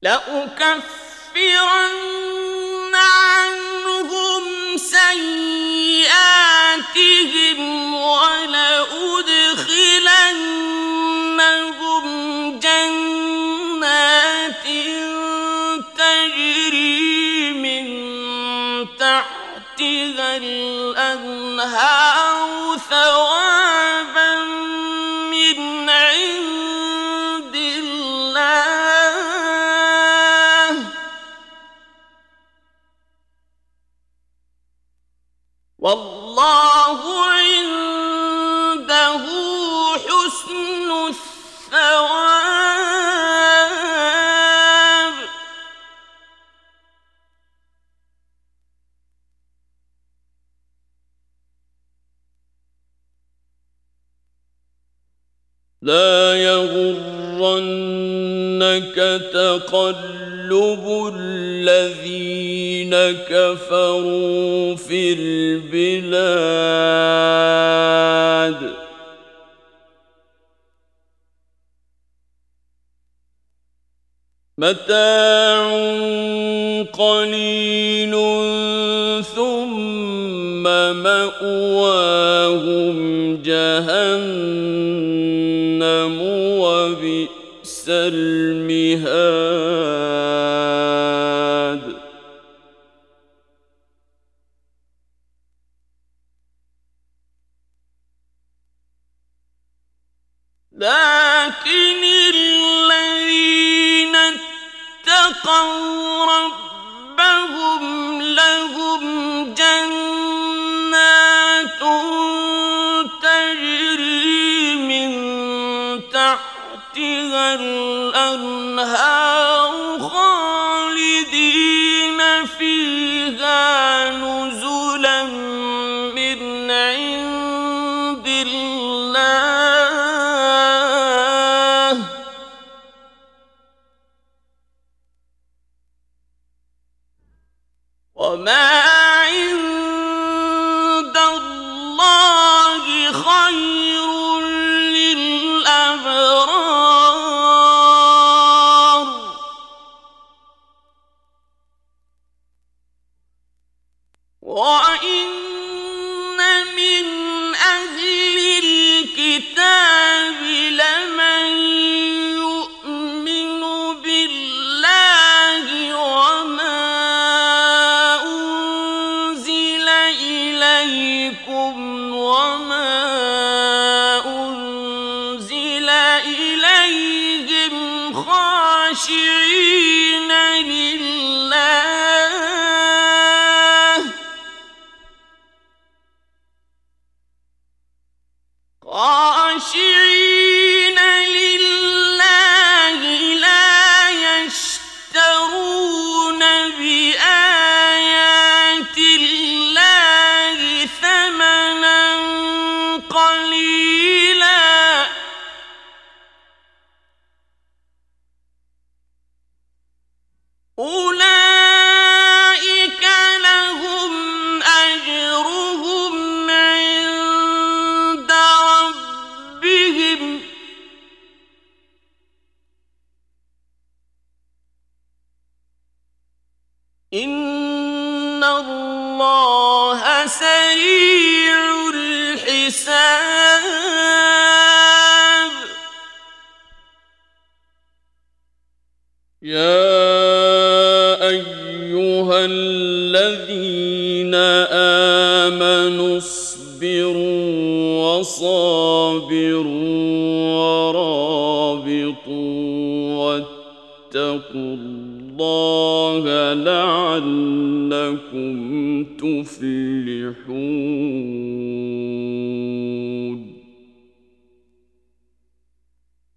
لأكفرن عنهم سيئاتهم ولأدخلنهم جنات تجري من تحتها الأنهار ثوابا والله عنده حسن الثواب. لا يغرنك تقلب الذين كفروا في البلاد. متاع قليل ثم مأواهم جهنم وبئس المهاد. الأنهار الله لعلكم تفلحون.